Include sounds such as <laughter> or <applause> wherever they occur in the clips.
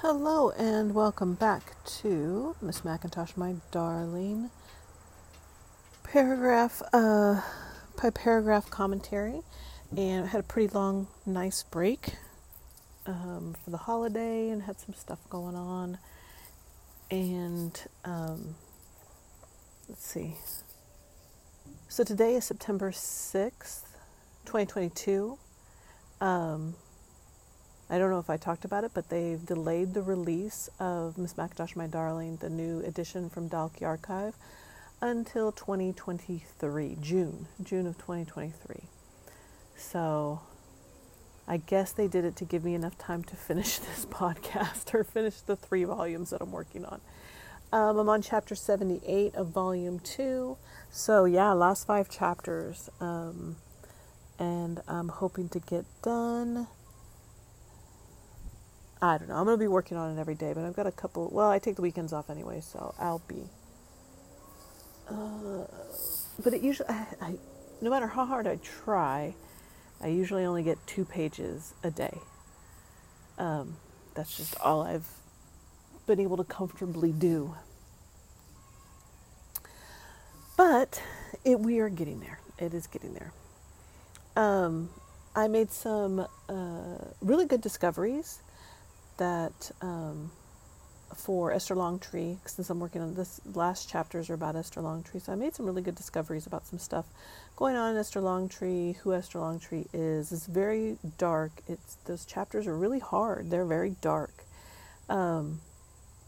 Hello and welcome back to Miss Macintosh, my darling. Paragraph, uh, by paragraph commentary, and I had a pretty long, nice break um, for the holiday and had some stuff going on. And um, let's see. So today is September sixth, twenty twenty two. Um, I don't know if I talked about it, but they've delayed the release of Miss Macintosh, My Darling, the new edition from Dalkey Archive, until 2023, June, June of 2023. So I guess they did it to give me enough time to finish <laughs> this podcast or finish the three volumes that I'm working on. Um, I'm on chapter 78 of volume two. So, yeah, last five chapters. Um, and I'm hoping to get done I don't know. I'm going to be working on it every day, but I've got a couple. Well, I take the weekends off anyway, so I'll be. Uh, but it usually, I, I, no matter how hard I try, I usually only get two pages a day. Um, that's just all I've been able to comfortably do. But it, we are getting there. It is getting there. Um, I made some uh, really good discoveries that um, for Esther Longtree, since I'm working on this, last chapters are about Esther Longtree, so I made some really good discoveries about some stuff going on in Esther Longtree, who Esther Longtree is. It's very dark. It's those chapters are really hard. They're very dark. Um,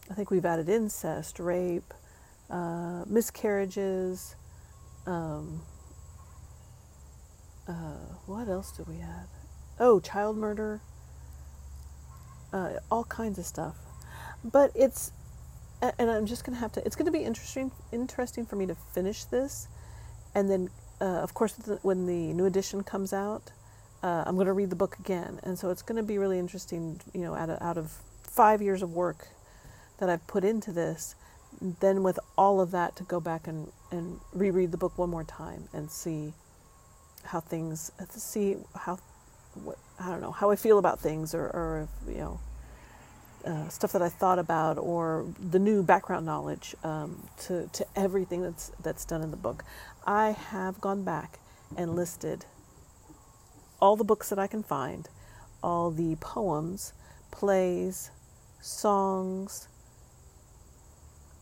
I think we've added incest, rape, uh, miscarriages. Um, uh, what else do we add? Oh, child murder uh, all kinds of stuff. But it's, and I'm just gonna have to. It's gonna be interesting, interesting for me to finish this, and then, uh, of course, when the new edition comes out, uh, I'm gonna read the book again, and so it's gonna be really interesting. You know, out of, out of five years of work that I've put into this, then with all of that to go back and and reread the book one more time and see how things see how what I don't know how I feel about things, or, or you know, uh, stuff that I thought about, or the new background knowledge um, to to everything that's that's done in the book. I have gone back and listed all the books that I can find, all the poems, plays, songs,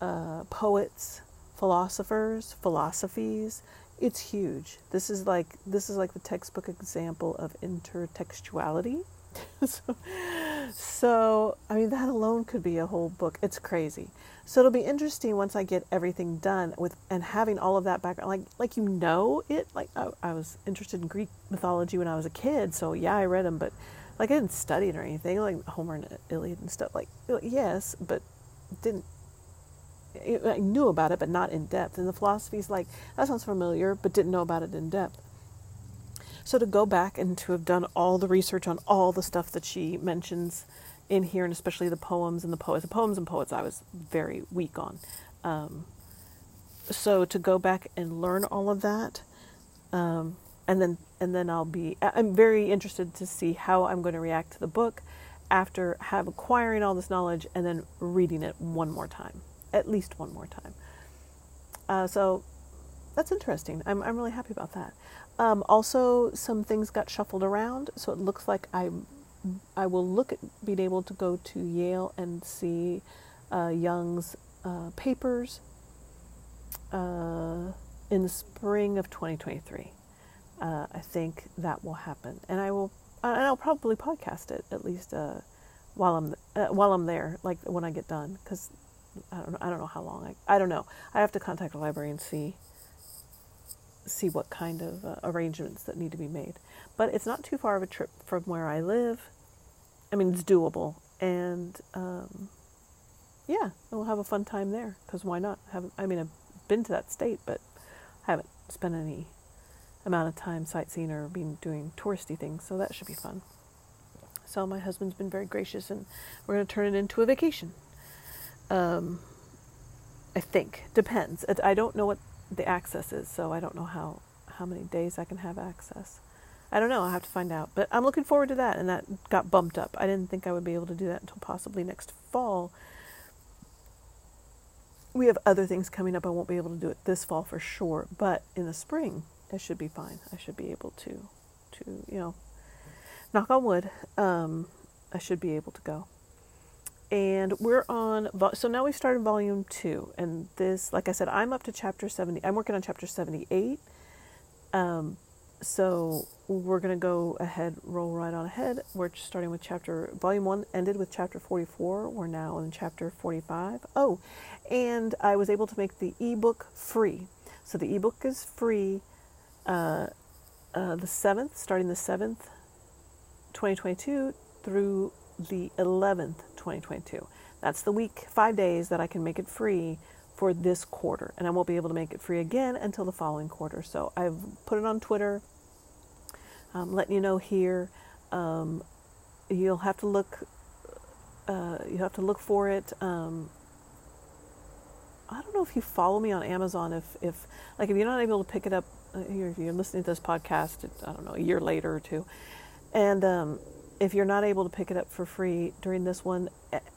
uh, poets, philosophers, philosophies, it's huge. This is like this is like the textbook example of intertextuality. <laughs> so, so, I mean that alone could be a whole book. It's crazy. So it'll be interesting once I get everything done with and having all of that background, like like you know it. Like I, I was interested in Greek mythology when I was a kid, so yeah, I read them, but like I didn't study it or anything, like Homer and Iliad and stuff. Like yes, but didn't I knew about it, but not in depth. And the philosophy is like, that sounds familiar, but didn't know about it in depth. So to go back and to have done all the research on all the stuff that she mentions in here, and especially the poems and the poets, the poems and poets, I was very weak on. Um, so to go back and learn all of that, um, and then and then I'll be. I'm very interested to see how I'm going to react to the book after have acquiring all this knowledge and then reading it one more time at least one more time. Uh, so that's interesting. I'm, I'm really happy about that. Um, also, some things got shuffled around, so it looks like I I will look at being able to go to Yale and see uh, Young's uh, papers uh, in the spring of 2023. Uh, I think that will happen, and I will and I'll probably podcast it at least uh, while I'm while I'm there, like when I get done, because I don't know. I don't know how long. I I don't know. I have to contact the library and see see what kind of uh, arrangements that need to be made. But it's not too far of a trip from where I live. I mean, it's doable, and um, yeah, we'll have a fun time there. Because why not? Have I mean, I've been to that state, but I haven't spent any amount of time sightseeing or been doing touristy things. So that should be fun. So my husband's been very gracious, and we're going to turn it into a vacation. Um, I think depends. I don't know what the access is, so I don't know how how many days I can have access. I don't know. I'll have to find out. But I'm looking forward to that, and that got bumped up. I didn't think I would be able to do that until possibly next fall. We have other things coming up. I won't be able to do it this fall for sure, but in the spring, it should be fine. I should be able to, to you know, knock on wood. Um, I should be able to go. And we're on, so now we started volume two. And this, like I said, I'm up to chapter 70. I'm working on chapter 78. Um, so we're going to go ahead, roll right on ahead. We're starting with chapter, volume one ended with chapter 44. We're now in chapter 45. Oh, and I was able to make the ebook free. So the ebook is free uh, uh, the 7th, starting the 7th, 2022 through the 11th, 2022. That's the week, five days that I can make it free for this quarter. And I won't be able to make it free again until the following quarter. So I've put it on Twitter, um, letting you know here. Um, you'll have to look. Uh, you have to look for it. Um, I don't know if you follow me on Amazon. If, if like if you're not able to pick it up, uh, if you're listening to this podcast, I don't know, a year later or two, and um, if you're not able to pick it up for free during this one,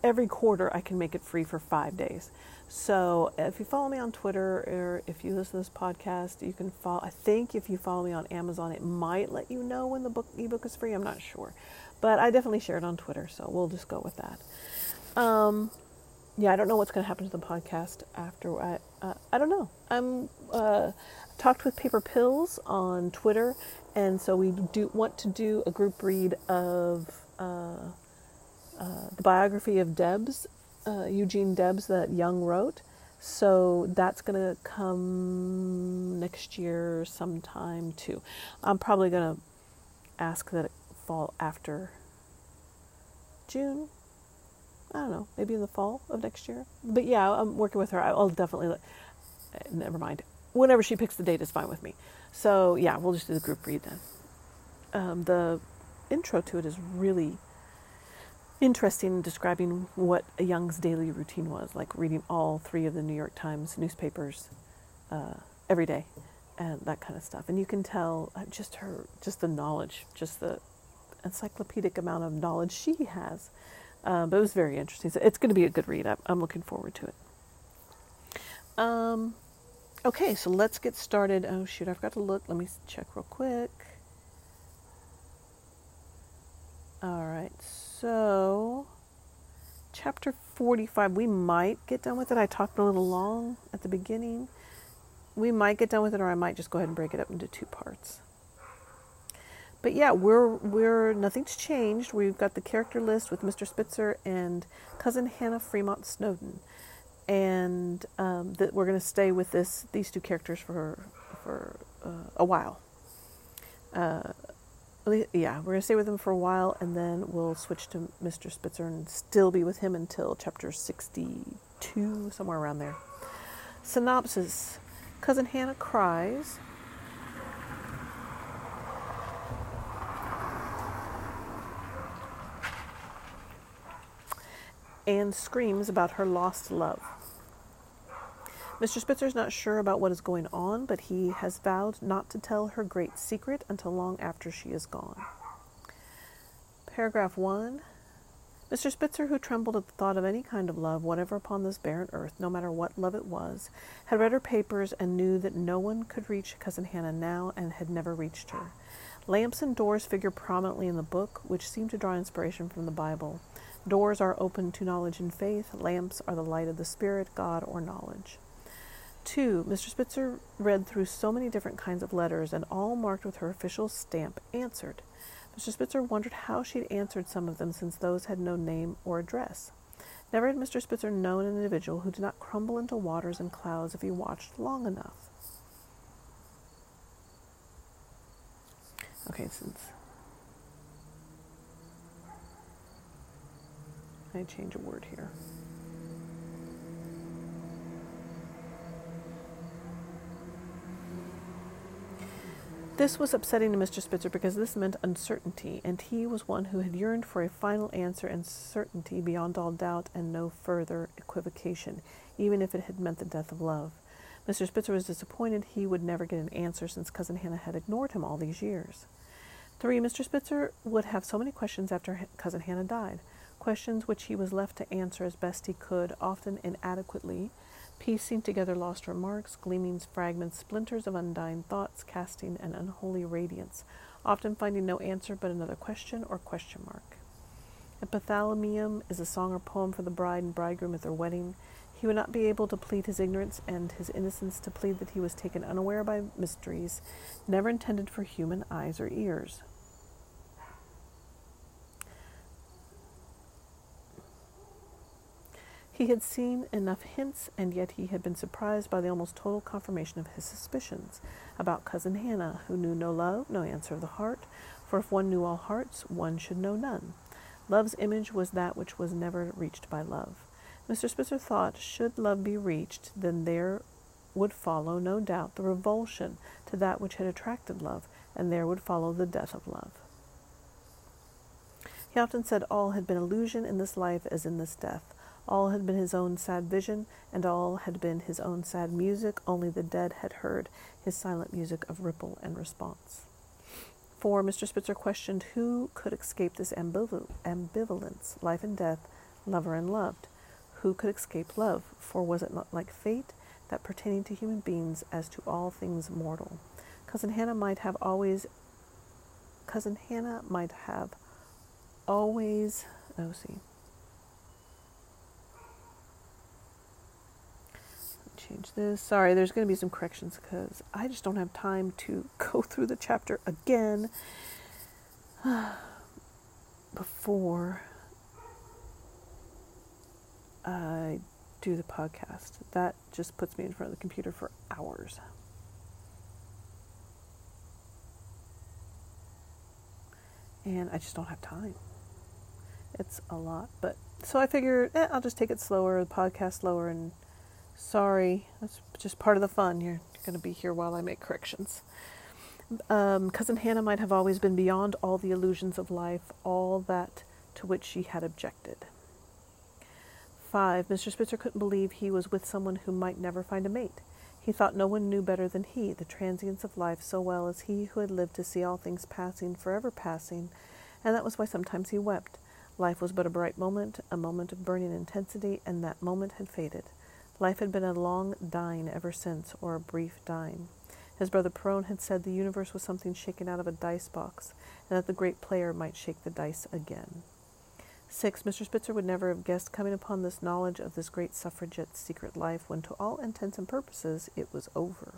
every quarter I can make it free for five days. So if you follow me on Twitter or if you listen to this podcast, you can follow. I think if you follow me on Amazon, it might let you know when the book ebook is free. I'm not sure, but I definitely share it on Twitter, so we'll just go with that. Um, yeah, I don't know what's going to happen to the podcast after. I uh, I don't know. I'm uh, talked with Paper Pills on Twitter, and so we do want to do a group read of uh, uh the biography of Debs uh, Eugene Debs that Young wrote. So that's going to come next year sometime too. I'm probably going to ask that it fall after June. I don't know, maybe in the fall of next year. But yeah, I'm working with her. I'll definitely, never mind. Whenever she picks the date is fine with me. So yeah, we'll just do the group read then. Um, the intro to it is really interesting in describing what a Young's daily routine was, like reading all three of the New York Times newspapers uh, every day and that kind of stuff. And you can tell uh, just her, just the knowledge, just the encyclopedic amount of knowledge she has. Uh, but it was very interesting. So it's going to be a good read. I'm looking forward to it. Um, okay, so let's get started. Oh, shoot, I forgot to look. Let me check real quick. All right, so chapter 45, we might get done with it. I talked a little long at the beginning. We might get done with it, or I might just go ahead and break it up into two parts. But yeah, we're we're nothing's changed. We've got the character list with Mr. Spitzer and cousin Hannah Fremont Snowden, and um, that we're going to stay with this these two characters for for uh, a while. Uh, yeah, we're going to stay with him for a while and then we'll switch to Mr. Spitzer and still be with him until chapter 62, somewhere around there. Synopsis Cousin Hannah cries. And screams about her lost love. Mr. Spitzer is not sure about what is going on, but he has vowed not to tell her great secret until long after she is gone. Paragraph 1 Mr. Spitzer, who trembled at the thought of any kind of love, whatever upon this barren earth, no matter what love it was, had read her papers and knew that no one could reach Cousin Hannah now and had never reached her. Lamps and doors figure prominently in the book, which seem to draw inspiration from the Bible. Doors are open to knowledge and faith, lamps are the light of the Spirit, God, or knowledge. Two, Mr. Spitzer read through so many different kinds of letters and all marked with her official stamp answered. Mr. Spitzer wondered how she had answered some of them since those had no name or address. Never had Mr. Spitzer known an individual who did not crumble into waters and clouds if he watched long enough. Okay, since I change a word here. This was upsetting to Mr. Spitzer because this meant uncertainty, and he was one who had yearned for a final answer and certainty beyond all doubt and no further equivocation, even if it had meant the death of love. Mr. Spitzer was disappointed he would never get an answer since Cousin Hannah had ignored him all these years. Three, Mr. Spitzer would have so many questions after Cousin Hannah died, questions which he was left to answer as best he could, often inadequately, piecing together lost remarks, gleamings, fragments, splinters of undying thoughts, casting an unholy radiance, often finding no answer but another question or question mark. Epithalamium is a song or poem for the bride and bridegroom at their wedding. He would not be able to plead his ignorance and his innocence to plead that he was taken unaware by mysteries never intended for human eyes or ears. He had seen enough hints, and yet he had been surprised by the almost total confirmation of his suspicions about Cousin Hannah, who knew no love, no answer of the heart, for if one knew all hearts, one should know none. Love's image was that which was never reached by love. Mr. Spitzer thought, should love be reached, then there would follow, no doubt, the revulsion to that which had attracted love, and there would follow the death of love. He often said all had been illusion in this life as in this death. All had been his own sad vision, and all had been his own sad music, only the dead had heard his silent music of ripple and response. For Mr. Spitzer questioned who could escape this ambivalence, life and death, lover and loved. Who could escape love? For was it not like fate, that pertaining to human beings as to all things mortal? Cousin Hannah might have always Cousin Hannah might have always oh see. Change this. Sorry, there's going to be some corrections because I just don't have time to <laughs> go through the chapter again <sighs> before I do the podcast. That just puts me in front of the computer for hours. And I just don't have time. It's a lot. But so I figured eh, I'll just take it slower, the podcast slower, and sorry, that's just part of the fun. You're going to be here while I make corrections. Um, Cousin Hannah might have always been beyond all the illusions of life, all that to which she had objected. Five, Mr. Spitzer couldn't believe he was with someone who might never find a mate. He thought no one knew better than he the transience of life so well as he who had lived to see all things passing, forever passing, and that was why sometimes he wept. Life was but a bright moment, a moment of burning intensity, and that moment had faded. Life had been a long dying ever since, or a brief dying. His brother Peron had said the universe was something shaken out of a dice box, and that the great player might shake the dice again. Six, Mr. Spitzer would never have guessed coming upon this knowledge of this great suffragette's secret life when, to all intents and purposes, it was over.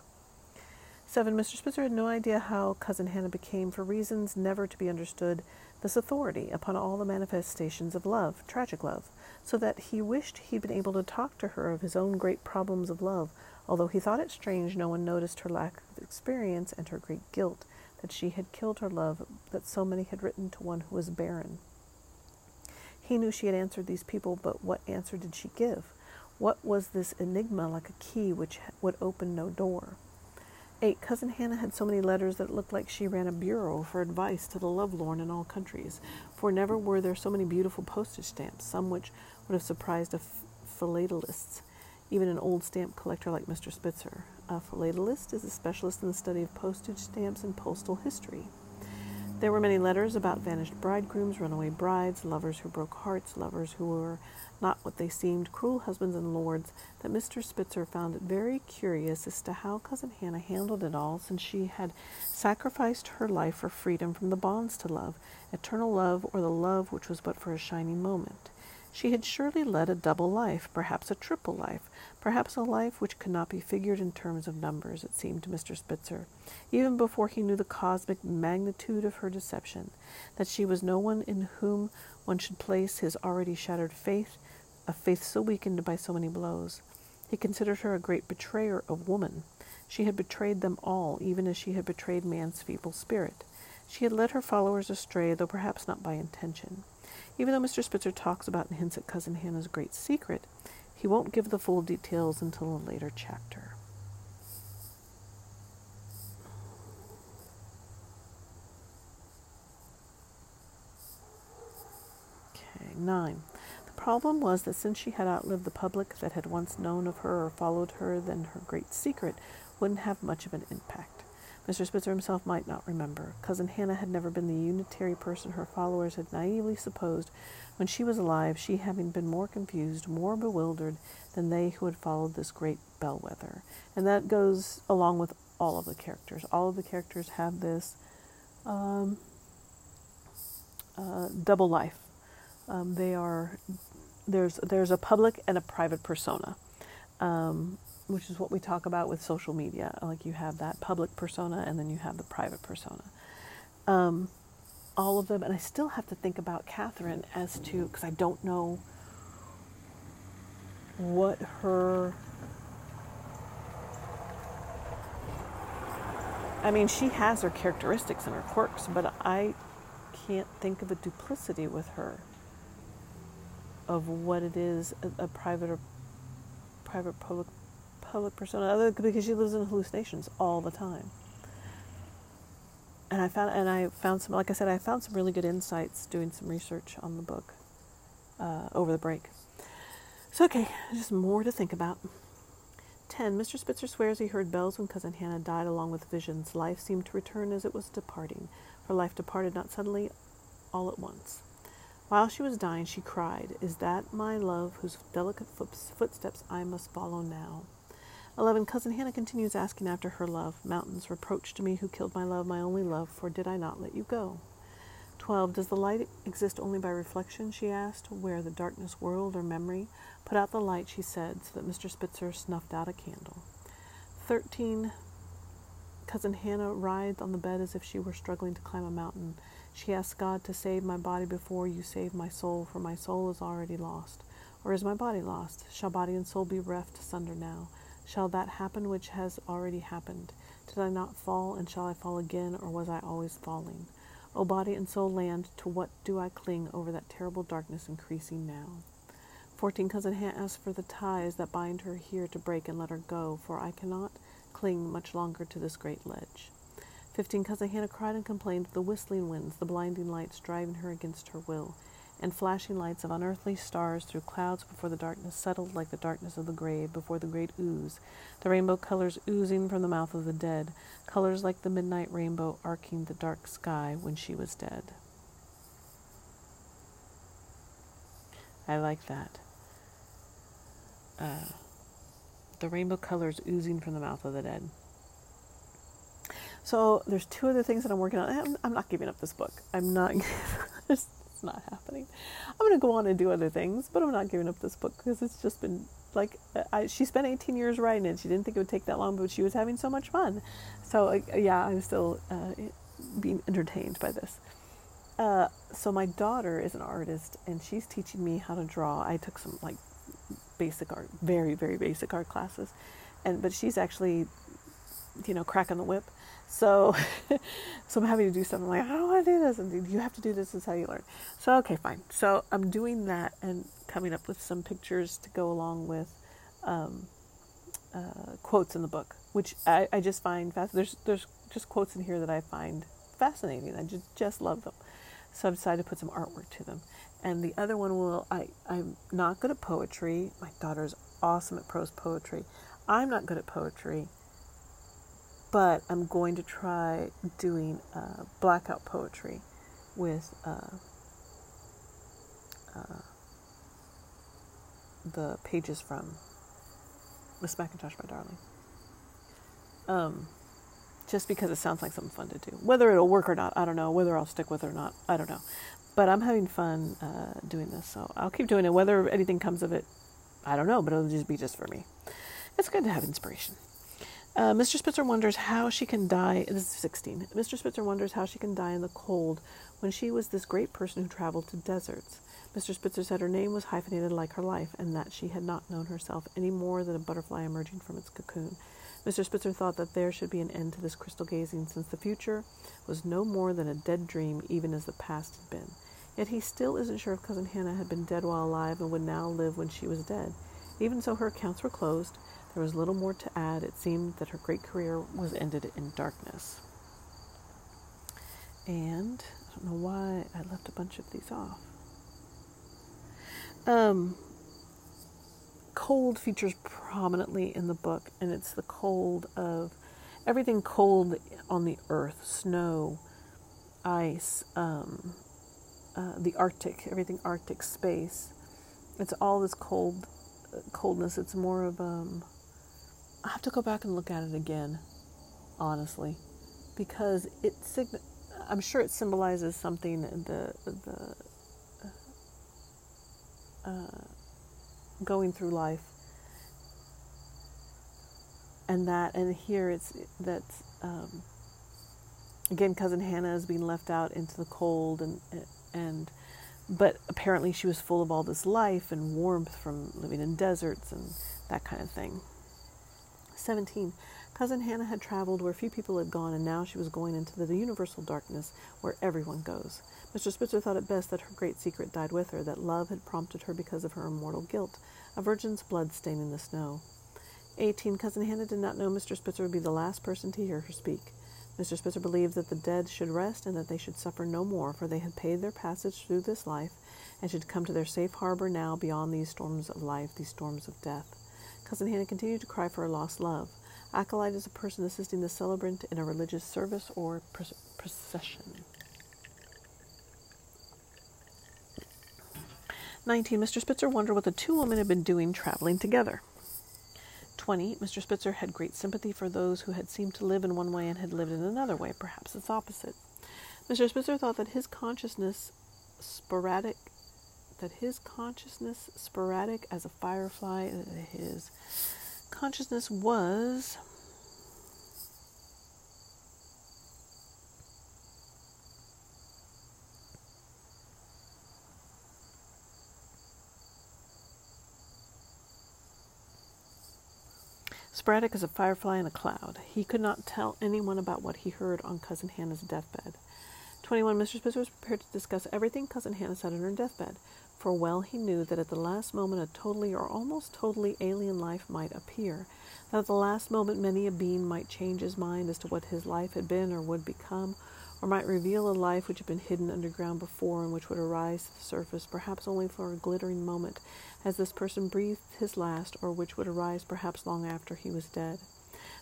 Seven, Mr. Spitzer had no idea how Cousin Hannah became, for reasons never to be understood, this authority upon all the manifestations of love, tragic love, so that he wished he'd been able to talk to her of his own great problems of love, although he thought it strange no one noticed her lack of experience and her great guilt that she had killed her love that so many had written to one who was barren. He knew she had answered these people, but what answer did she give? What was this enigma like a key which would open no door? 8. Cousin Hannah had so many letters that it looked like she ran a bureau for advice to the lovelorn in all countries, for never were there so many beautiful postage stamps, some which would have surprised a philatelist, even an old stamp collector like Mr. Spitzer. A philatelist is a specialist in the study of postage stamps and postal history. There were many letters about vanished bridegrooms, runaway brides, lovers who broke hearts, lovers who were not what they seemed, cruel husbands and lords, that Mr. Spitzer found it very curious as to how Cousin Hannah handled it all, since she had sacrificed her life for freedom from the bonds to love, eternal love, or the love which was but for a shining moment. She had surely led a double life, perhaps a triple life, perhaps a life which could not be figured in terms of numbers, it seemed to Mr. Spitzer, even before he knew the cosmic magnitude of her deception, that she was no one in whom one should place his already shattered faith, a faith so weakened by so many blows. He considered her a great betrayer of woman. She had betrayed them all, even as she had betrayed man's feeble spirit. She had led her followers astray, though perhaps not by intention. Even though Mr. Spitzer talks about and hints at Cousin Hannah's great secret, he won't give the full details until a later chapter. Okay, 9. The problem was that since she had outlived the public that had once known of her or followed her, then her great secret wouldn't have much of an impact. Mr. Spitzer himself might not remember. Cousin Hannah had never been the unitary person her followers had naively supposed when she was alive, she having been more confused, more bewildered than they who had followed this great bellwether. And that goes along with all of the characters. All of the characters have this um, uh, double life. Um, they are there's there's a public and a private persona, um, which is what we talk about with social media. Like you have that public persona and then you have the private persona. Um, all of them, and I still have to think about Catherine as to because I don't know what her. I mean, she has her characteristics and her quirks, but I can't think of a duplicity with her of what it is a, private or private public public persona other because she lives in hallucinations all the time. And I found and I found some like I said I found some really good insights doing some research on the book uh, over the break. So okay just more to think about. 10 Mr. Spitzer swears he heard bells when cousin Hannah died along with visions. Life seemed to return as it was departing for life departed not suddenly all at once while she was dying, she cried, Is that my love whose delicate footsteps I must follow now? 11. Cousin Hannah continues asking after her love. Mountains, reproach to me who killed my love, my only love, for did I not let you go? 12. Does the light exist only by reflection? She asked. Where the darkness whirled or memory? Put out the light, she said, so that Mr. Spitzer snuffed out a candle. 13. Cousin Hannah writhed on the bed as if she were struggling to climb a mountain. She asked God to save my body before you save my soul, for my soul is already lost. Or is my body lost? Shall body and soul be reft asunder now? Shall that happen which has already happened? Did I not fall, and shall I fall again, or was I always falling? O body and soul land, to what do I cling over that terrible darkness increasing now? 14. Cousin Hannah asks for the ties that bind her here to break and let her go, for I cannot cling much longer to this great ledge. 15. Cousin Hannah cried and complained of the whistling winds, the blinding lights driving her against her will, and flashing lights of unearthly stars through clouds before the darkness settled like the darkness of the grave before the great ooze, the rainbow colors oozing from the mouth of the dead, colors like the midnight rainbow arcing the dark sky when she was dead. I like that. Uh, the rainbow colors oozing from the mouth of the dead. So there's two other things that I'm working on. I'm, I'm not giving up this book. I'm not. <laughs> it's not happening. I'm to go on and do other things, but I'm not giving up this book because it's just been like I, she spent 18 years writing it. She didn't think it would take that long, but she was having so much fun. So uh, yeah, I'm still uh, being entertained by this. Uh, so my daughter is an artist, and she's teaching me how to draw. I took some like basic art, very very basic art classes, and but she's actually, you know, cracking the whip. So, <laughs> so I'm having to do something like I don't want to do this, and you have to do this. is how you learn. So okay, fine. So I'm doing that and coming up with some pictures to go along with um, uh, quotes in the book, which I, I just find fast. There's there's just quotes in here that I find fascinating. I just just love them. So I've decided to put some artwork to them. And the other one will I I'm not good at poetry. My daughter's awesome at prose poetry. I'm not good at poetry but I'm going to try doing uh, blackout poetry with uh, uh, the pages from Miss MacIntosh, my darling. Um, just because it sounds like something fun to do. Whether it'll work or not, I don't know. Whether I'll stick with it or not, I don't know. But I'm having fun uh, doing this, so I'll keep doing it. Whether anything comes of it, I don't know, but it'll just be just for me. It's good to have inspiration. Uh, Mr. Spitzer wonders how she can die. This is 16. Mr. Spitzer wonders how she can die in the cold when she was this great person who traveled to deserts. Mr. Spitzer said her name was hyphenated like her life, and that she had not known herself any more than a butterfly emerging from its cocoon. Mr. Spitzer thought that there should be an end to this crystal gazing, since the future was no more than a dead dream, even as the past had been. Yet he still isn't sure if Cousin Hannah had been dead while alive and would now live when she was dead. Even so, her accounts were closed. There was little more to add. It seemed that her great career was ended in darkness. And I don't know why I left a bunch of these off. Um, cold features prominently in the book, and it's the cold of, everything cold on the earth, snow, ice, um, uh, the Arctic, everything Arctic space. It's all this cold coldness. It's more of um. I have to go back and look at it again, honestly, because it sign. I'm sure it symbolizes something. The the uh, going through life, and that, and here it's that. Um, again, cousin Hannah is being left out into the cold, and and but apparently she was full of all this life and warmth from living in deserts and that kind of thing. 17. Cousin Hannah had traveled where few people had gone, and now she was going into the universal darkness where everyone goes. Mr. Spitzer thought it best that her great secret died with her, that love had prompted her because of her immortal guilt, a virgin's blood staining the snow. 18. Cousin Hannah did not know Mr. Spitzer would be the last person to hear her speak. Mr. Spitzer believed that the dead should rest and that they should suffer no more, for they had paid their passage through this life and should come to their safe harbor now beyond these storms of life, these storms of death. Cousin Hannah continued to cry for her lost love. Acolyte is a person assisting the celebrant in a religious service or procession. 19. Mr. Spitzer wondered what the two women had been doing traveling together. 20. Mr. Spitzer had great sympathy for those who had seemed to live in one way and had lived in another way, perhaps its opposite. Mr. Spitzer thought that his consciousness sporadic that his consciousness sporadic as a firefly his consciousness was sporadic as a firefly in a cloud. He could not tell anyone about what he heard on Cousin Hannah's deathbed. 21. Mr. Spitzer was prepared to discuss everything Cousin Hannah said on her deathbed, for well he knew that at the last moment a totally or almost totally alien life might appear, that at the last moment many a being might change his mind as to what his life had been or would become, or might reveal a life which had been hidden underground before and which would arise to the surface, perhaps only for a glittering moment, as this person breathed his last, or which would arise perhaps long after he was dead.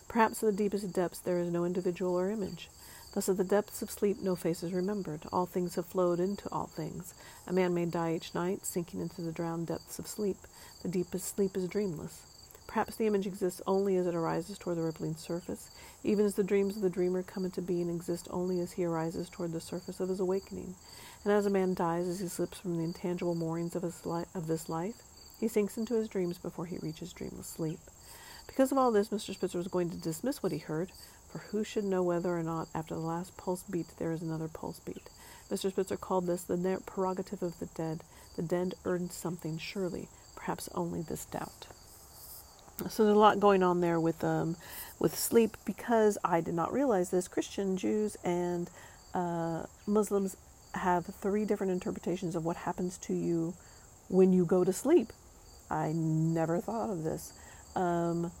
Perhaps in the deepest depths there is no individual or image. Thus, at the depths of sleep, no face is remembered. All things have flowed into all things. A man may die each night, sinking into the drowned depths of sleep. The deepest sleep is dreamless. Perhaps the image exists only as it arises toward the rippling surface, even as the dreams of the dreamer come into being exist only as he arises toward the surface of his awakening. And as a man dies as he slips from the intangible moorings of, his li- of this life, he sinks into his dreams before he reaches dreamless sleep. Because of all this, Mr. Spitzer was going to dismiss what he heard, for who should know whether or not after the last pulse beat there is another pulse beat? Mr. Spitzer called this the prerogative of the dead. The dead earned something, surely, perhaps only this doubt. So there's a lot going on there with um, with sleep because I did not realize this. Christian, Jews, and uh, Muslims have three different interpretations of what happens to you when you go to sleep. I never thought of this. Um,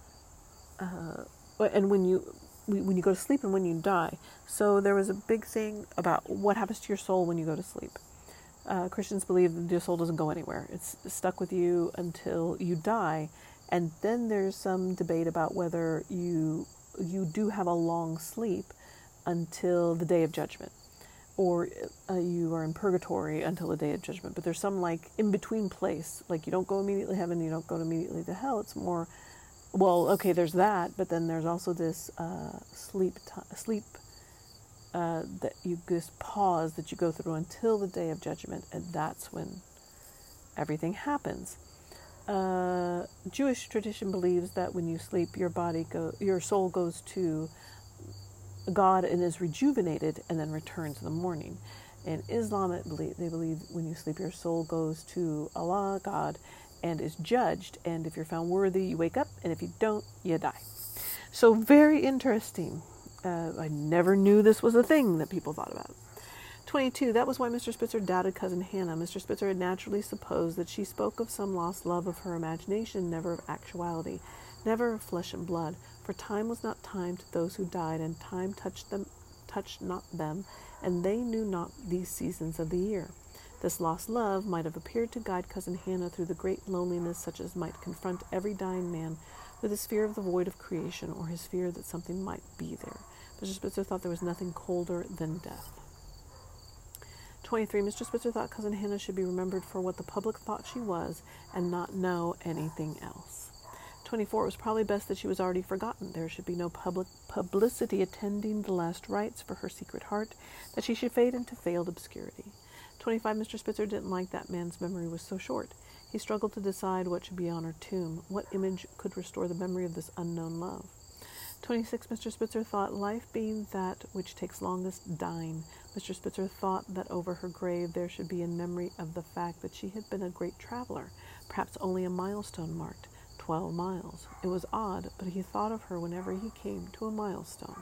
uh, and when you when you go to sleep and when you die. So there was a big thing about what happens to your soul when you go to sleep. Uh, Christians believe that your soul doesn't go anywhere; it's stuck with you until you die. And then there's some debate about whether you you do have a long sleep until the day of judgment, or uh, you are in purgatory until the day of judgment. But there's some like in between place, like you don't go immediately heaven, you don't go immediately to hell. It's more, well, okay, there's that, but then there's also this uh, sleep t- sleep uh, that you this pause that you go through until the day of judgment, and that's when everything happens. Uh, Jewish tradition believes that when you sleep, your body go, your soul goes to God and is rejuvenated, and then returns in the morning. In Islam, believe, they believe when you sleep, your soul goes to Allah, God, and is judged. And if you're found worthy, you wake up, and if you don't, you die. So very interesting. Uh, I never knew this was a thing that people thought about. 22. That was why Mr. Spitzer doubted Cousin Hannah. Mr. Spitzer had naturally supposed that she spoke of some lost love of her imagination, never of actuality, never of flesh and blood. For time was not time to those who died, and time touched them, touched not them, and they knew not these seasons of the year. This lost love might have appeared to guide Cousin Hannah through the great loneliness such as might confront every dying man with his fear of the void of creation or his fear that something might be there. Mr. Spitzer thought there was nothing colder than death. 23. Mr. Spitzer thought Cousin Hannah should be remembered for what the public thought she was and not know anything else. 24. It was probably best that she was already forgotten. There should be no public publicity attending the last rites for her secret heart, that she should fade into veiled obscurity. 25. Mr. Spitzer didn't like that man's memory was so short. He struggled to decide what should be on her tomb, what image could restore the memory of this unknown love. 26. Mr. Spitzer thought life being that which takes longest, dying. Mr. Spitzer thought that over her grave there should be in memory of the fact that she had been a great traveler, perhaps only a milestone marked, 12 miles. It was odd, but he thought of her whenever he came to a milestone.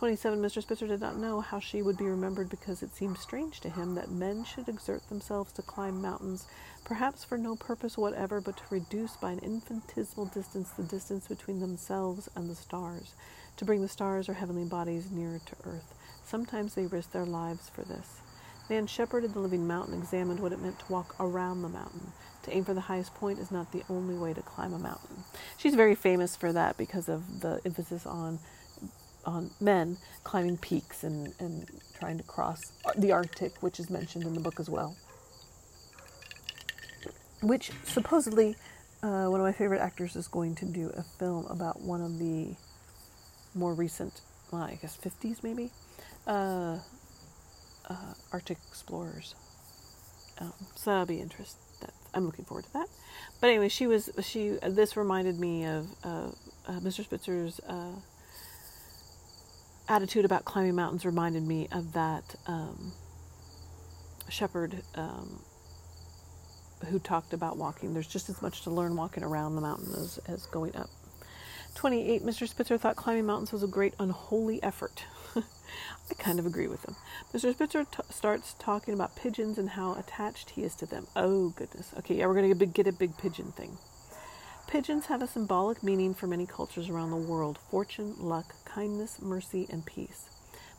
27. Mr. Spitzer did not know how she would be remembered because it seemed strange to him that men should exert themselves to climb mountains, perhaps for no purpose whatever but to reduce by an infinitesimal distance the distance between themselves and the stars, to bring the stars or heavenly bodies nearer to earth. Sometimes they risked their lives for this. Man shepherded the living mountain, examined what it meant to walk around the mountain. To aim for the highest point is not the only way to climb a mountain. She's very famous for that because of the emphasis on on men climbing peaks and, and trying to cross the Arctic, which is mentioned in the book as well. Which supposedly uh, one of my favorite actors is going to do a film about one of the more recent, well, I guess 50s maybe, uh, uh, Arctic explorers. Um, so that'll be interesting. I'm looking forward to that. But anyway, she was she. This reminded me of uh, Mr. Spitzer's uh, attitude about climbing mountains. Reminded me of that um, shepherd um, who talked about walking. There's just as much to learn walking around the mountain as, as going up. 28. Mr. Spitzer thought climbing mountains was a great unholy effort. <laughs> I kind of agree with him. Mr. Spitzer t- starts talking about pigeons and how attached he is to them. Oh, goodness. Okay, yeah, we're going to get a big pigeon thing. Pigeons have a symbolic meaning for many cultures around the world fortune, luck, kindness, mercy, and peace.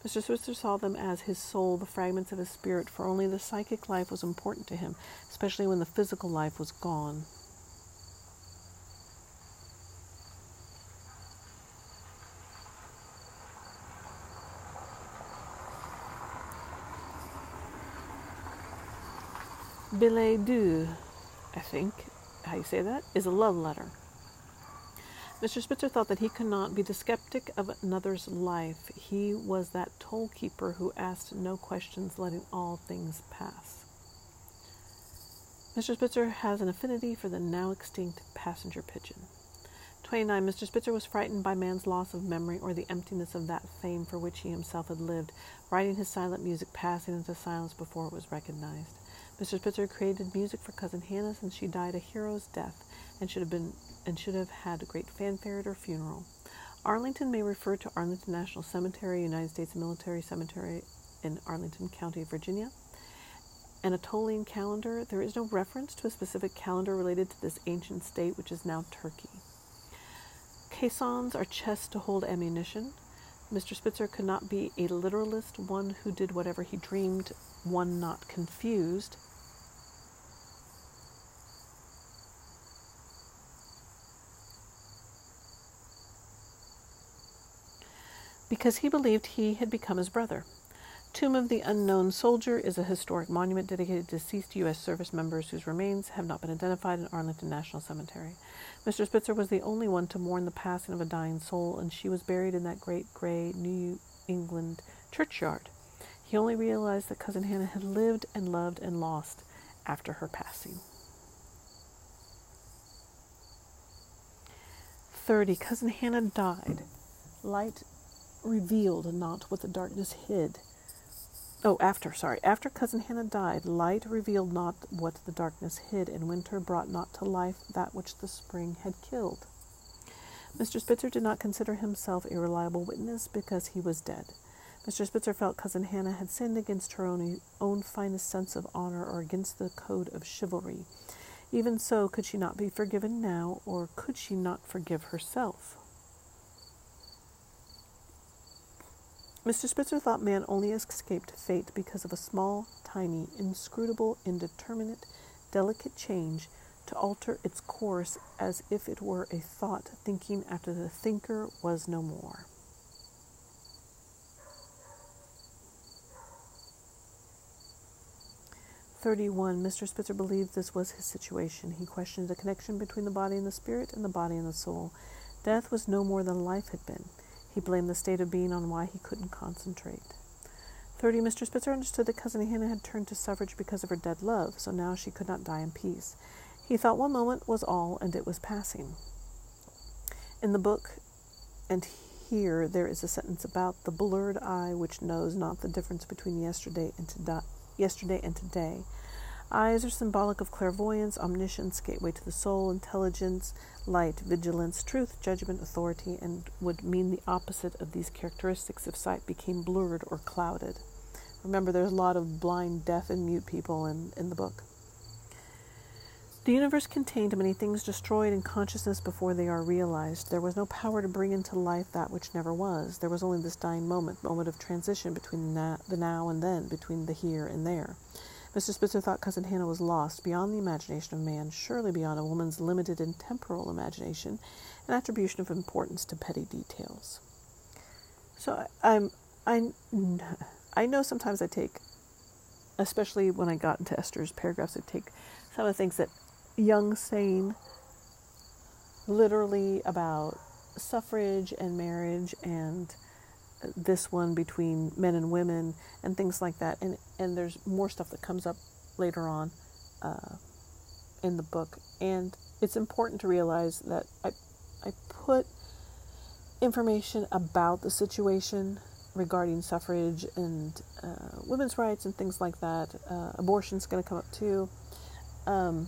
Mr. Spitzer saw them as his soul, the fragments of his spirit, for only the psychic life was important to him, especially when the physical life was gone. Billet doux, I think, how you say that, is a love letter. Mr. Spitzer thought that he could not be the skeptic of another's life. He was that toll keeper who asked no questions, letting all things pass. Mr. Spitzer has an affinity for the now extinct passenger pigeon. 29. Mr. Spitzer was frightened by man's loss of memory or the emptiness of that fame for which he himself had lived, writing his silent music passing into silence before it was recognized. Mr. Spitzer created music for Cousin Hannah since she died a hero's death and should have been and should have had a great fanfare at her funeral. Arlington may refer to Arlington National Cemetery, United States Military Cemetery in Arlington County, Virginia. Anatolian calendar, there is no reference to a specific calendar related to this ancient state, which is now Turkey. Caissons are chests to hold ammunition. Mr. Spitzer could not be a literalist, one who did whatever he dreamed, one not confused. Because he believed he had become his brother. Tomb of the Unknown Soldier is a historic monument dedicated to deceased U.S. service members whose remains have not been identified in Arlington National Cemetery. Mr. Spitzer was the only one to mourn the passing of a dying soul, and she was buried in that great gray New England churchyard. He only realized that Cousin Hannah had lived and loved and lost after her passing. 30. Cousin Hannah died. Light revealed not what the darkness hid. Oh, after, sorry. After Cousin Hannah died, light revealed not what the darkness hid, and winter brought not to life that which the spring had killed. Mr. Spitzer did not consider himself a reliable witness because he was dead. Mr. Spitzer felt Cousin Hannah had sinned against her own, own finest sense of honor or against the code of chivalry. Even so, could she not be forgiven now, or could she not forgive herself? Mr. Spitzer thought man only escaped fate because of a small, tiny, inscrutable, indeterminate, delicate change to alter its course as if it were a thought thinking after the thinker was no more. Thirty-one. Mr. Spitzer believed this was his situation. He questioned the connection between the body and the spirit, and the body and the soul. Death was no more than life had been. He blamed the state of being on why he couldn't concentrate. 30. Mr. Spitzer understood that Cousin Hannah had turned to suffrage because of her dead love, so now she could not die in peace. He thought one moment was all and it was passing. In the book, and here there is a sentence about the blurred eye which knows not the difference between yesterday and, to yesterday and today. Eyes are symbolic of clairvoyance, omniscience, gateway to the soul, intelligence, light, vigilance, truth, judgment, authority, and would mean the opposite of these characteristics if sight became blurred or clouded. Remember, there's a lot of blind, deaf, and mute people in, in the book. The universe contained many things destroyed in consciousness before they are realized. There was no power to bring into life that which never was. There was only this dying moment, moment of transition between the now and then, between the here and there. Mr. Spitzer thought Cousin Hannah was lost beyond the imagination of man, surely beyond a woman's limited and temporal imagination and attribution of importance to petty details. So I'm I I know sometimes I take, especially when I got into Esther's paragraphs, I take some of the things that Young saying literally about suffrage and marriage and this one between men and women and things like that. And and there's more stuff that comes up later on uh, in the book. And it's important to realize that I I put information about the situation regarding suffrage and uh, women's rights and things like that. Uh, abortion's going to come up too, um,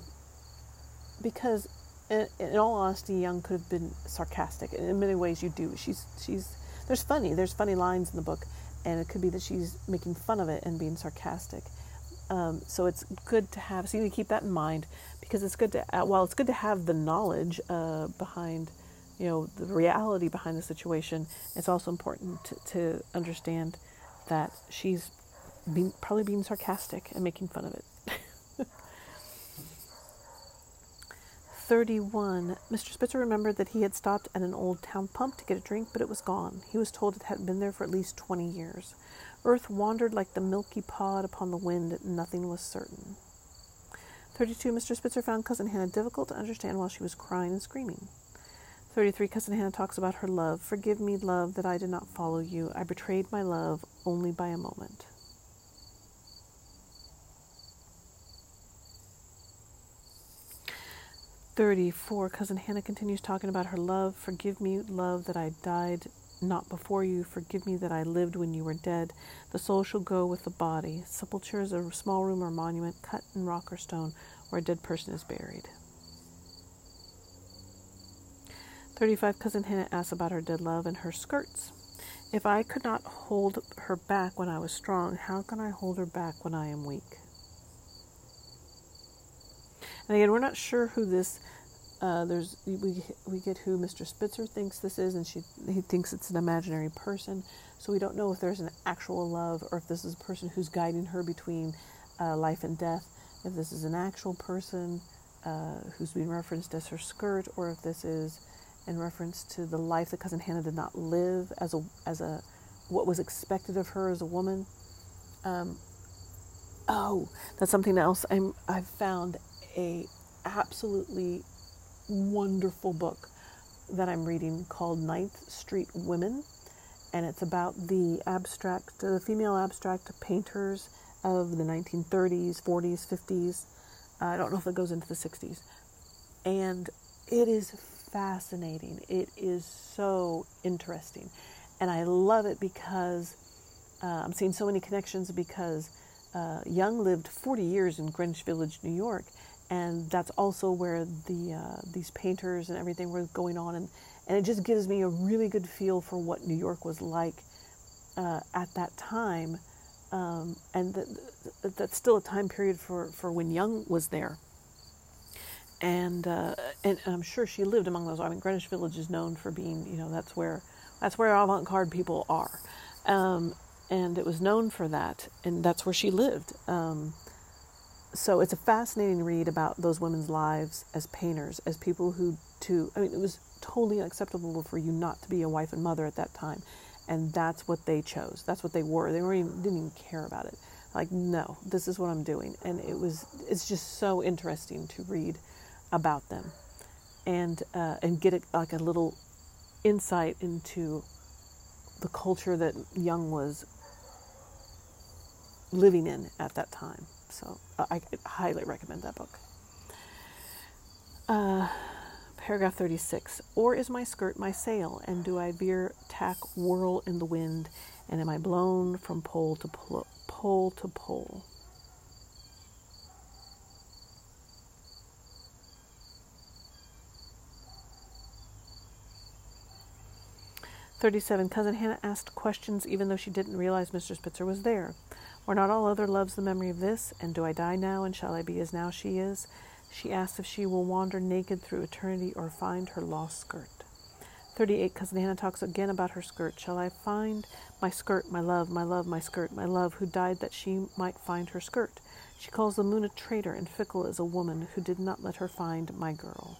because in, in, all honesty, Young could have been sarcastic. And in many ways, you do. She's she's there's funny, there's funny lines in the book, and it could be that she's making fun of it and being sarcastic. Um, so it's good to have. So you need to keep that in mind because it's good to. Uh, while it's good to have the knowledge uh, behind, you know, the reality behind the situation, it's also important to, to understand that she's being, probably being sarcastic and making fun of it. <laughs> 31. Mr. Spitzer remembered that he had stopped at an old town pump to get a drink, but it was gone. He was told it hadn't been there for at least 20 years. Earth wandered like the milky pod upon the wind, nothing was certain. 32. Mr. Spitzer found Cousin Hannah difficult to understand while she was crying and screaming. 33. Cousin Hannah talks about her love. Forgive me, love, that I did not follow you. I betrayed my love only by a moment. 34. Cousin Hannah continues talking about her love. Forgive me, love, that I died not before you. Forgive me that I lived when you were dead. The soul shall go with the body. Sepulture is a small room or monument cut in rock or stone where a dead person is buried. 35. Cousin Hannah asks about her dead love and her skirts. If I could not hold her back when I was strong, how can I hold her back when I am weak? And again, we're not sure who this. Uh, there's we we get who Mr. Spitzer thinks this is, and she he thinks it's an imaginary person. So we don't know if there's an actual love or if this is a person who's guiding her between uh, life and death. If this is an actual person uh, who's being referenced as her skirt, or if this is in reference to the life that cousin Hannah did not live as a as a what was expected of her as a woman. Um, oh, that's something else I'm I've found a absolutely wonderful book that I'm reading called Ninth Street Women, and it's about the abstract, the female abstract painters of the 1930s, 40s, 50s. I don't know if it goes into the 60s, and it is fascinating. It is so interesting, and I love it because uh, I'm seeing so many connections because uh, Young lived 40 years in Greenwich Village, New York, and that's also where the uh, these painters and everything were going on, and and it just gives me a really good feel for what New York was like uh, at that time, um, and that, that's still a time period for for when Young was there. And, uh, and, and I'm sure she lived among those. I mean, Greenwich Village is known for being, you know, that's where that's where avant-garde people are. Um, and it was known for that, and that's where she lived. Um, so it's a fascinating read about those women's lives as painters, as people who, to, I mean, it was totally unacceptable for you not to be a wife and mother at that time. And that's what they chose. That's what they were. They weren't even, didn't even care about it. Like, no, this is what I'm doing. And it was, it's just so interesting to read about them and, uh, and get like a little insight into the culture that Young was living in at that time. So uh, I, highly recommend that book. Uh, paragraph 36 Or is my skirt my sail, and do I veer, tack, whirl in the wind, and am I blown from pole to pole, pole to pole? Thirty-seven. Cousin Hannah asked questions even though she didn't realize Mr. Spitzer was there. Were not all other loves the memory of this? And do I die now, and shall I be as now she is? She asks if she will wander naked through eternity or find her lost skirt. 38. Cousin Hannah talks again about her skirt. Shall I find my skirt, my love, my love, my skirt, my love, who died that she might find her skirt? She calls the moon a traitor and fickle as a woman who did not let her find my girl.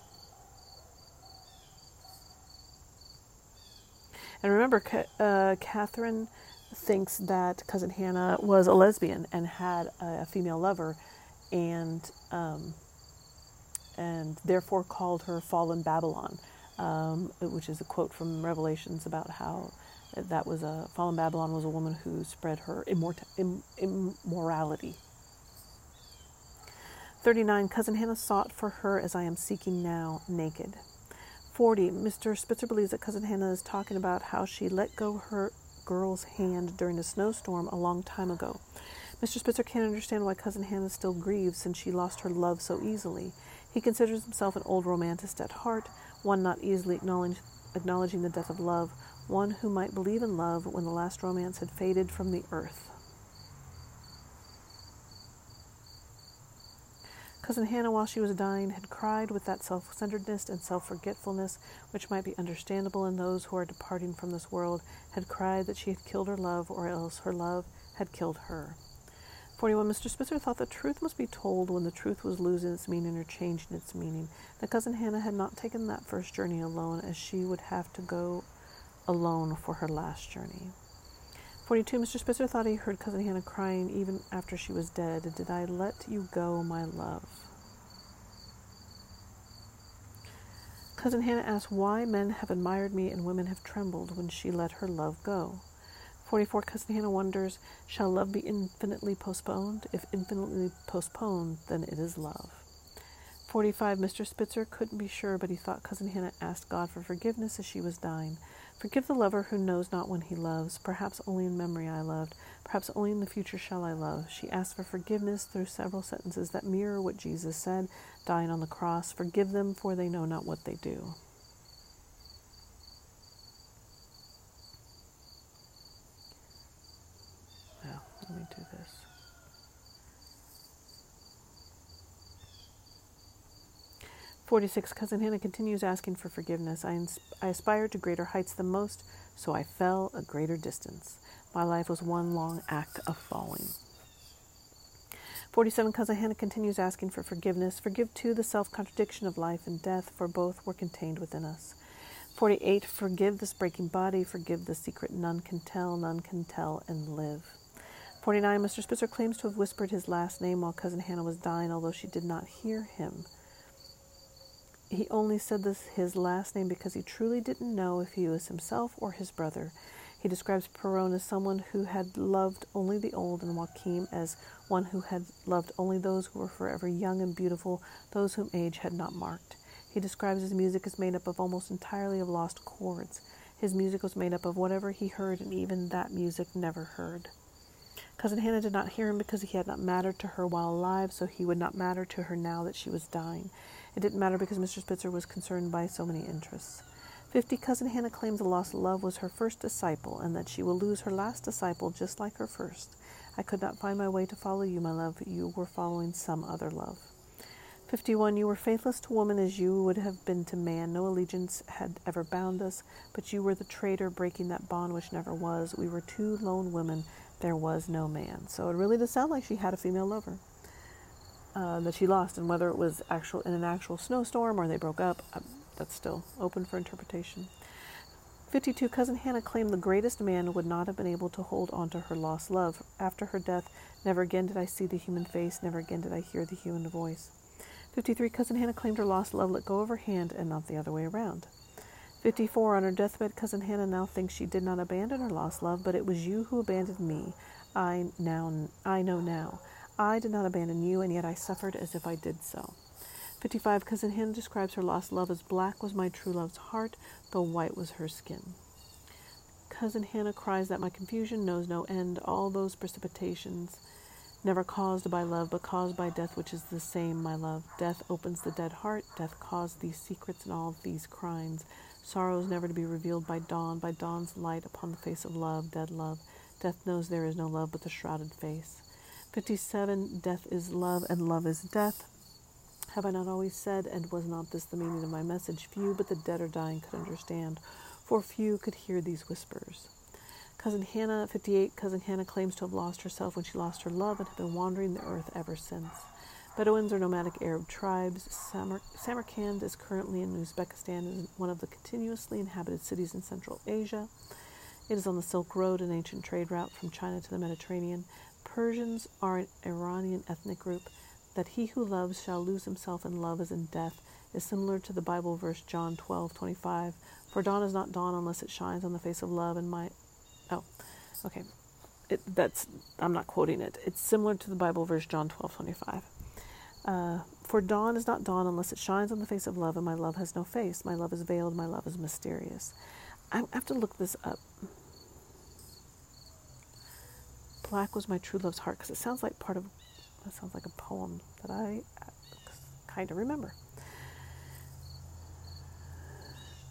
And remember, uh, Catherine thinks that cousin Hannah was a lesbian and had a, female lover, and um, and therefore called her fallen Babylon, um, which is a quote from Revelations about how that was a fallen Babylon was a woman who spread her immort- Im- immorality. 39. Cousin Hannah sought for her as I am seeking now, naked. 40. Mr. Spitzer believes that Cousin Hannah is talking about how she let go her girl's hand during a snowstorm a long time ago. Mr. Spitzer can't understand why Cousin Hannah still grieves since she lost her love so easily. He considers himself an old romanticist at heart, one not easily acknowledge, acknowledging the death of love, one who might believe in love when the last romance had faded from the earth. Cousin Hannah, while she was dying, had cried with that self centeredness and self forgetfulness which might be understandable in those who are departing from this world, had cried that she had killed her love, or else her love had killed her. 41. Mr. Spitzer thought the truth must be told when the truth was losing its meaning or changing its meaning. That Cousin Hannah had not taken that first journey alone, as she would have to go alone for her last journey. 42. Mr. Spitzer thought he heard Cousin Hannah crying even after she was dead. Did I let you go, my love? Cousin Hannah asked why men have admired me and women have trembled when she let her love go. 44. Cousin Hannah wonders, shall love be infinitely postponed? If infinitely postponed, then it is love. 45. Mr. Spitzer couldn't be sure, but he thought Cousin Hannah asked God for forgiveness as she was dying. Forgive the lover who knows not when he loves. Perhaps only in memory I loved. Perhaps only in the future shall I love. She asked for forgiveness through several sentences that mirror what Jesus said, dying on the cross. Forgive them, for they know not what they do. Well, let me do this. 46. Cousin Hannah continues asking for forgiveness. I, ins- I aspired to greater heights than most, so I fell a greater distance. My life was one long act of falling. 47. Cousin Hannah continues asking for forgiveness. Forgive too the self contradiction of life and death, for both were contained within us. 48. Forgive this breaking body. Forgive the secret none can tell, none can tell, and live. 49. Mr. Spitzer claims to have whispered his last name while Cousin Hannah was dying, although she did not hear him. He only said this his last name because he truly didn't know if he was himself or his brother. He describes Peron as someone who had loved only the old, and Joachim as one who had loved only those who were forever young and beautiful, those whom age had not marked. He describes his music as made up of almost entirely of lost chords. His music was made up of whatever he heard, and even that music never heard. Cousin Hannah did not hear him because he had not mattered to her while alive, so he would not matter to her now that she was dying. It didn't matter because Mr. Spitzer was concerned by so many interests. 50. Cousin Hannah claims a lost love was her first disciple, and that she will lose her last disciple just like her first. I could not find my way to follow you, my love. You were following some other love. 51. You were faithless to woman as you would have been to man. No allegiance had ever bound us, but you were the traitor breaking that bond which never was. We were two lone women. There was no man. So it really does sound like she had a female lover uh, that she lost, and whether it was actual in an actual snowstorm or they broke up, uh, that's still open for interpretation. 52. Cousin Hannah claimed the greatest man would not have been able to hold on to her lost love. After her death, never again did I see the human face, never again did I hear the human voice. 53. Cousin Hannah claimed her lost love let go of her hand and not the other way around. 54. On her deathbed, Cousin Hannah now thinks she did not abandon her lost love, but it was you who abandoned me. I now I know now. I did not abandon you, and yet I suffered as if I did so. 55. Cousin Hannah describes her lost love as black was my true love's heart, though white was her skin. Cousin Hannah cries that my confusion knows no end, all those precipitations, never caused by love, but caused by death, which is the same, my love. Death opens the dead heart, death caused these secrets and all these crimes. Sorrows never to be revealed by dawn, by dawn's light upon the face of love, dead love. Death knows there is no love but the shrouded face. 57. Death is love, and love is death. Have I not always said, and was not this the meaning of my message? Few but the dead or dying could understand, for few could hear these whispers. Cousin Hannah, 58, Cousin Hannah claims to have lost herself when she lost her love and have been wandering the earth ever since. Bedouins are nomadic Arab tribes. Samar- Samarkand is currently in Uzbekistan, and is one of the continuously inhabited cities in Central Asia. It is on the Silk Road, an ancient trade route from China to the Mediterranean. Persians are an Iranian ethnic group that he who loves shall lose himself in love as in death is similar to the Bible verse John 12:25. For dawn is not dawn unless it shines on the face of love and my Oh. Okay. It, that's I'm not quoting it. It's similar to the Bible verse John 12:25. Uh, for dawn is not dawn unless it shines on the face of love, and my love has no face. My love is veiled, my love is mysterious. I have to look this up. Black was my true love's heart because it sounds like part of that sounds like a poem that I kind of remember.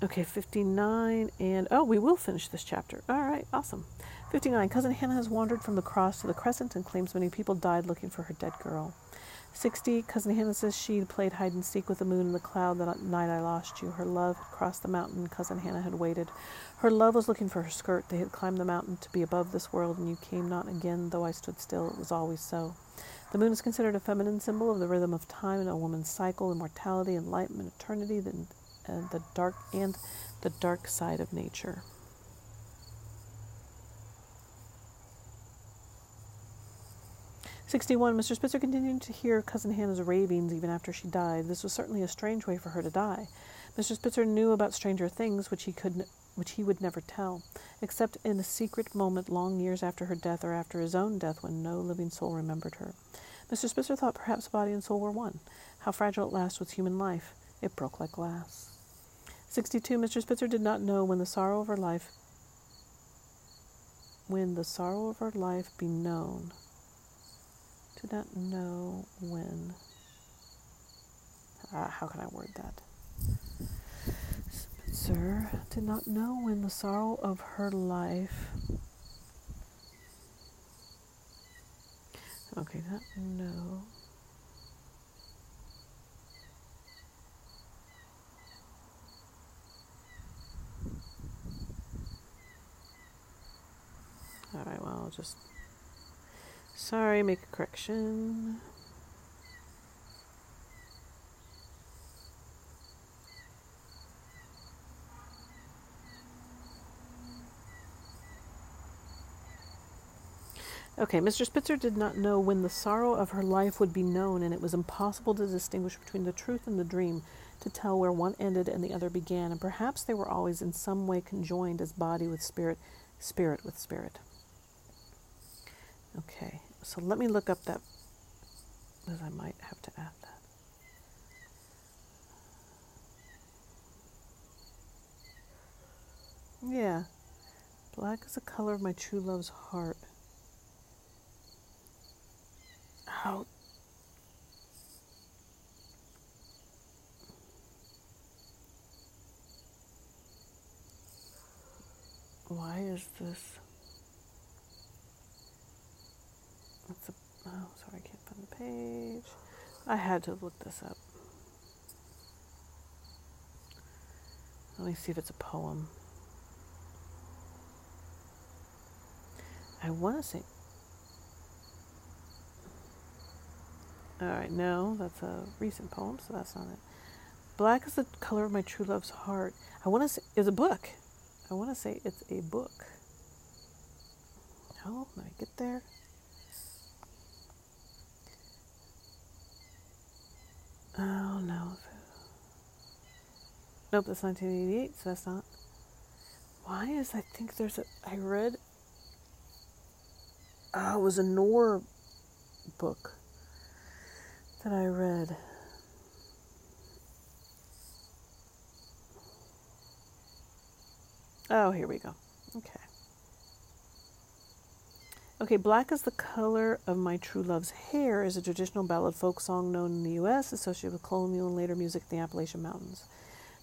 Okay, 59, and oh, we will finish this chapter. All right, awesome. 59. Cousin Hannah has wandered from the cross to the crescent and claims many people died looking for her dead girl. 60. Cousin Hannah says she played hide and seek with the moon in the cloud that night I lost you. Her love had crossed the mountain. Cousin Hannah had waited. Her love was looking for her skirt. They had climbed the mountain to be above this world, and you came not again, though I stood still. It was always so. The moon is considered a feminine symbol of the rhythm of time and a woman's cycle, immortality, enlightenment, eternity, the, uh, the dark and the dark side of nature. Sixty-one. Mr. Spitzer continued to hear Cousin Hannah's ravings even after she died. This was certainly a strange way for her to die. Mr. Spitzer knew about stranger things which he could which he would never tell, except in a secret moment long years after her death or after his own death when no living soul remembered her. Mr. Spitzer thought perhaps body and soul were one. How fragile at last was human life. It broke like glass. 62. Mr. Spitzer did not know when the sorrow of her life when the sorrow of her life be known. Did not know when. Uh, how can I word that? Spitzer did not know when the sorrow of her life Okay, that no. Alright, well, I'll just. Sorry, make a correction. Okay, Mr. Spitzer did not know when the sorrow of her life would be known, and it was impossible to distinguish between the truth and the dream, to tell where one ended and the other began, and perhaps they were always in some way conjoined as body with spirit, spirit with spirit. Okay, so let me look up that, because I might have to add that. Yeah, black is the color of my true love's heart. how why is this Oh, sorry, I can't find the page. I had to look this up. Let me see if it's a poem. I want to say. Alright, no, that's a recent poem, so that's not it. Black is the color of my true love's heart. I want to say it's a book. I want to say it's a book. How am I get there? Oh no. Nope, that's 1988, so that's not. Why is I think there's a I read oh, it was a noir book that I read. Oh, here we go. Okay. Okay, Black is the Color of My True Love's Hair is a traditional ballad folk song known in the U.S., associated with colonial and later music in the Appalachian Mountains.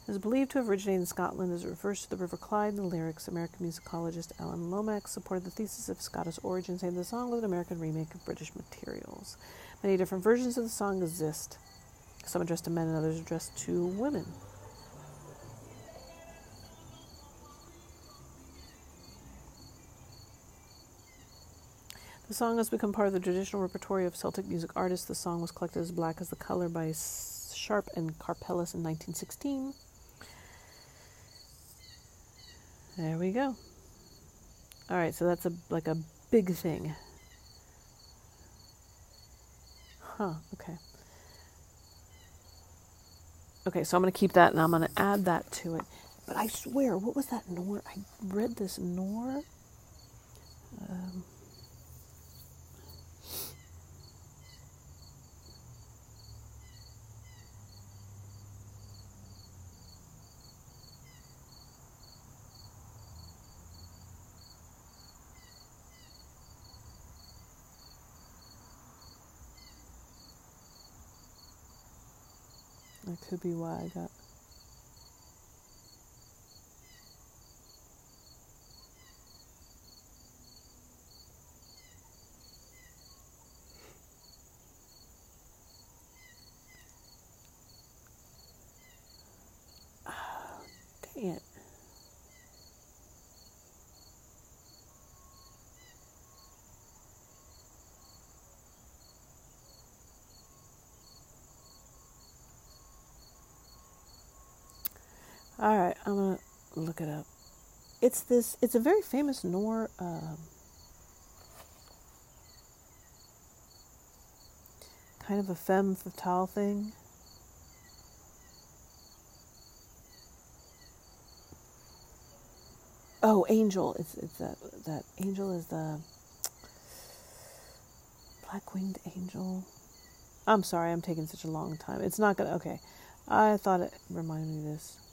It is believed to have originated in Scotland as it refers to the River Clyde in the lyrics. American musicologist Alan Lomax supported the thesis of Scottish origin, saying the song was an American remake of British materials. Many different versions of the song exist, some addressed to men and others addressed to women. The song has become part of the traditional repertoire of Celtic music artists. The song was collected as Black as the Color by Sharp and Karpeles in 1916. There we go. All right, so that's a like a big thing. Huh, okay. Okay, so I'm going to keep that and I'm going to add that to it. But I swear, what was that noir? I read this noir. Um, could be why I got. Oh, dang it. All right, I'm gonna look it up. It's this. It's a very famous noir. Um, kind of a femme fatale thing. Oh, angel. It's it's that that angel is the black winged angel. I'm sorry, I'm taking such a long time. It's not gonna. Okay, I thought it reminded me of this.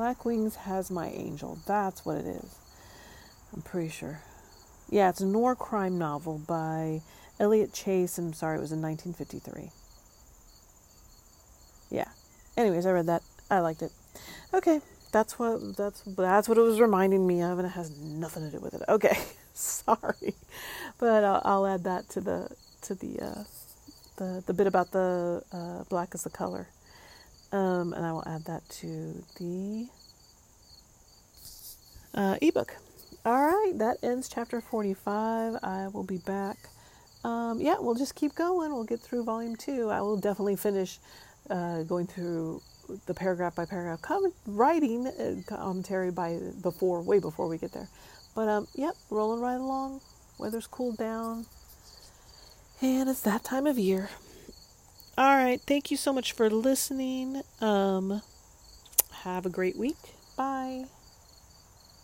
Black Wings has my angel. That's what it is. I'm pretty sure. Yeah, it's a noir crime novel by Elliott Chaze. I'm sorry, it was in 1953. Yeah. Anyways, I read that. I liked it. Okay, that's what that's that's what it was reminding me of, and it has nothing to do with it. Okay, <laughs> sorry, but I'll, I'll, add that to the to the uh, the the bit about the uh, black is the color. Um, and I will add that to the uh, ebook. All right, that ends chapter 45. I will be back. Um, yeah, we'll just keep going. We'll get through volume two. I will definitely finish uh, going through the paragraph by paragraph comment, writing uh, commentary by before, way before we get there. But um, yep, rolling right along. Weather's cooled down, and it's that time of year. All right. Thank you so much for listening. Um, have a great week. Bye.